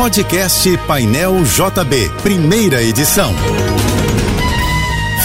Podcast Painel JB, primeira edição.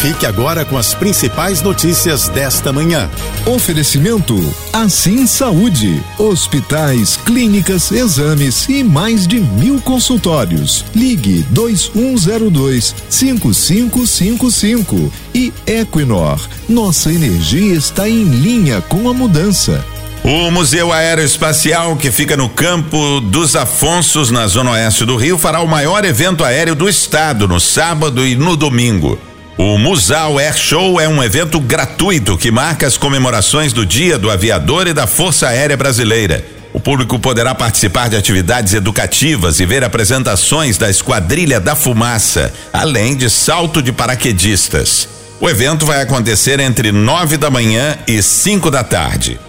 Fique agora com as principais notícias desta manhã. Oferecimento Assim Saúde. Hospitais, clínicas, exames e mais de mil consultórios. Ligue 2102 5555 e Equinor. Nossa energia está em linha com a mudança. O Museu Aeroespacial, que fica no campo dos Afonsos, na zona oeste do Rio, fará o maior evento aéreo do estado no sábado e no domingo. O Musal Air Show é um evento gratuito que marca as comemorações do Dia do Aviador e da Força Aérea Brasileira. O público poderá participar de atividades educativas e ver apresentações da Esquadrilha da Fumaça, além de salto de paraquedistas. O evento vai acontecer entre nove da manhã e cinco da tarde.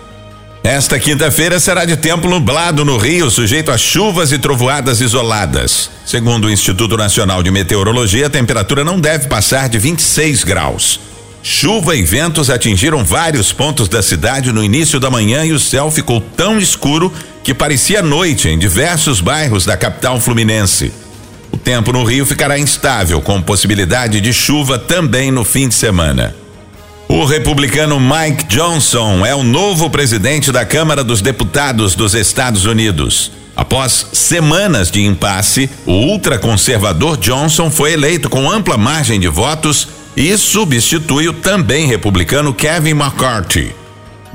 Esta quinta-feira será de tempo nublado no Rio, sujeito a chuvas e trovoadas isoladas. Segundo o Instituto Nacional de Meteorologia, a temperatura não deve passar de 26 graus. Chuva e ventos atingiram vários pontos da cidade no início da manhã e o céu ficou tão escuro que parecia noite em diversos bairros da capital fluminense. O tempo no Rio ficará instável, com possibilidade de chuva também no fim de semana. O republicano Mike Johnson é o novo presidente da Câmara dos Deputados dos Estados Unidos. Após semanas de impasse, o ultraconservador Johnson foi eleito com ampla margem de votos e substitui o também republicano Kevin McCarthy.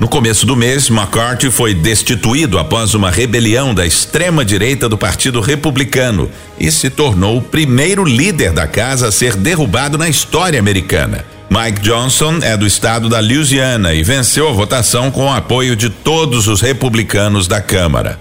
No começo do mês, McCarthy foi destituído após uma rebelião da extrema-direita do Partido Republicano e se tornou o primeiro líder da casa a ser derrubado na história americana. Mike Johnson é do estado da Louisiana e venceu a votação com o apoio de todos os republicanos da Câmara.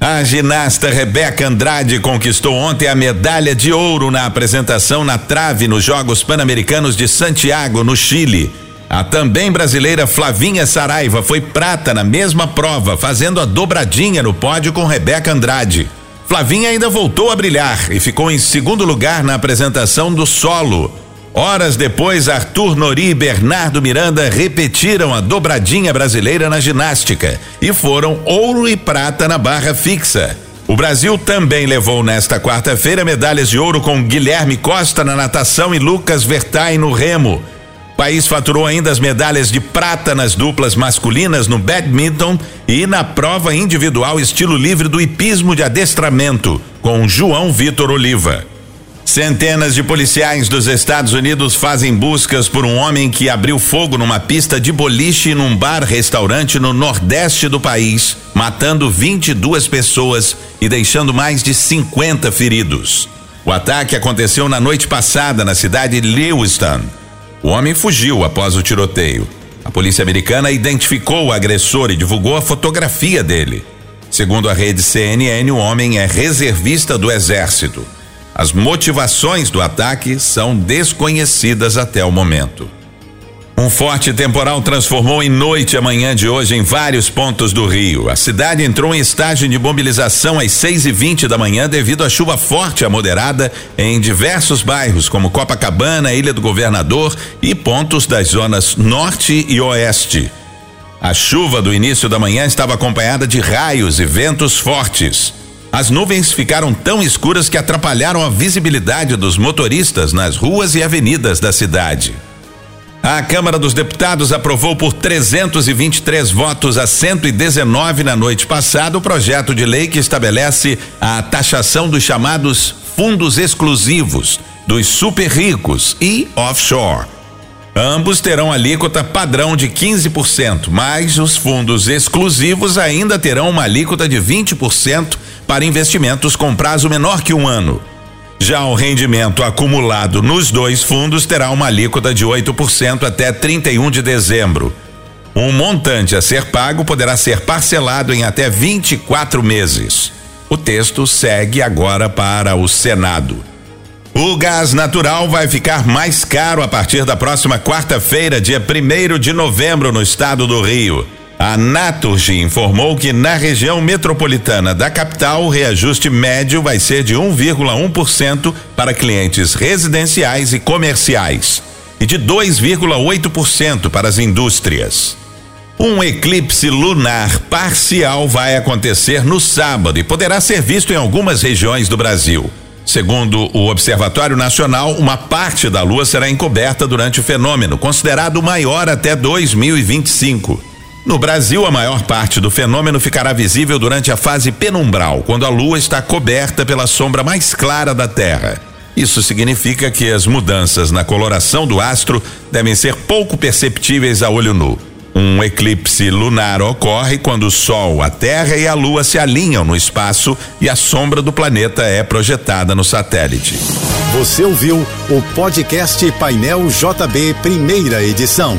A ginasta Rebeca Andrade conquistou ontem a medalha de ouro na apresentação na trave nos Jogos Pan-Americanos de Santiago, no Chile. A também brasileira Flavinha Saraiva foi prata na mesma prova, fazendo a dobradinha no pódio com Rebeca Andrade. Flavinha ainda voltou a brilhar e ficou em segundo lugar na apresentação do solo. Horas depois, Arthur Nori e Bernardo Miranda repetiram a dobradinha brasileira na ginástica e foram ouro e prata na barra fixa. O Brasil também levou nesta quarta-feira medalhas de ouro com Guilherme Costa na natação e Lucas Vertain no remo. O país faturou ainda as medalhas de prata nas duplas masculinas no badminton e na prova individual estilo livre do hipismo de adestramento, com João Vitor Oliva. Centenas de policiais dos Estados Unidos fazem buscas por um homem que abriu fogo numa pista de boliche num bar-restaurante no nordeste do país, matando 22 pessoas e deixando mais de 50 feridos. O ataque aconteceu na noite passada na cidade de Lewiston. O homem fugiu após o tiroteio. A polícia americana identificou o agressor e divulgou a fotografia dele. Segundo a rede CNN, o homem é reservista do exército. As motivações do ataque são desconhecidas até o momento. Um forte temporal transformou em noite a manhã de hoje em vários pontos do Rio. A cidade entrou em estágio de mobilização às 6 e 20 da manhã devido à chuva forte a moderada em diversos bairros, como Copacabana, Ilha do Governador e pontos das zonas norte e oeste. A chuva do início da manhã estava acompanhada de raios e ventos fortes. As nuvens ficaram tão escuras que atrapalharam a visibilidade dos motoristas nas ruas e avenidas da cidade. A Câmara dos Deputados aprovou por 323 votos a 119 na noite passada o projeto de lei que estabelece a taxação dos chamados fundos exclusivos, dos super ricos e offshore. Ambos terão alíquota padrão de 15%, mas os fundos exclusivos ainda terão uma alíquota de 20% para investimentos com prazo menor que um ano. Já o rendimento acumulado nos dois fundos terá uma alíquota de 8% até 31 de dezembro. Um montante a ser pago poderá ser parcelado em até 24 meses. O texto segue agora para o Senado. O gás natural vai ficar mais caro a partir da próxima quarta-feira, dia 1 de novembro, no estado do Rio. A Naturgy informou que na região metropolitana da capital o reajuste médio vai ser de 1,1% para clientes residenciais e comerciais e de 2,8% para as indústrias. Um eclipse lunar parcial vai acontecer no sábado e poderá ser visto em algumas regiões do Brasil. Segundo o Observatório Nacional, uma parte da Lua será encoberta durante o fenômeno, considerado maior até 2025. No Brasil, a maior parte do fenômeno ficará visível durante a fase penumbral, quando a Lua está coberta pela sombra mais clara da Terra. Isso significa que as mudanças na coloração do astro devem ser pouco perceptíveis a olho nu. Um eclipse lunar ocorre quando o Sol, a Terra e a Lua se alinham no espaço e a sombra do planeta é projetada no satélite. Você ouviu o podcast Painel JB, primeira edição.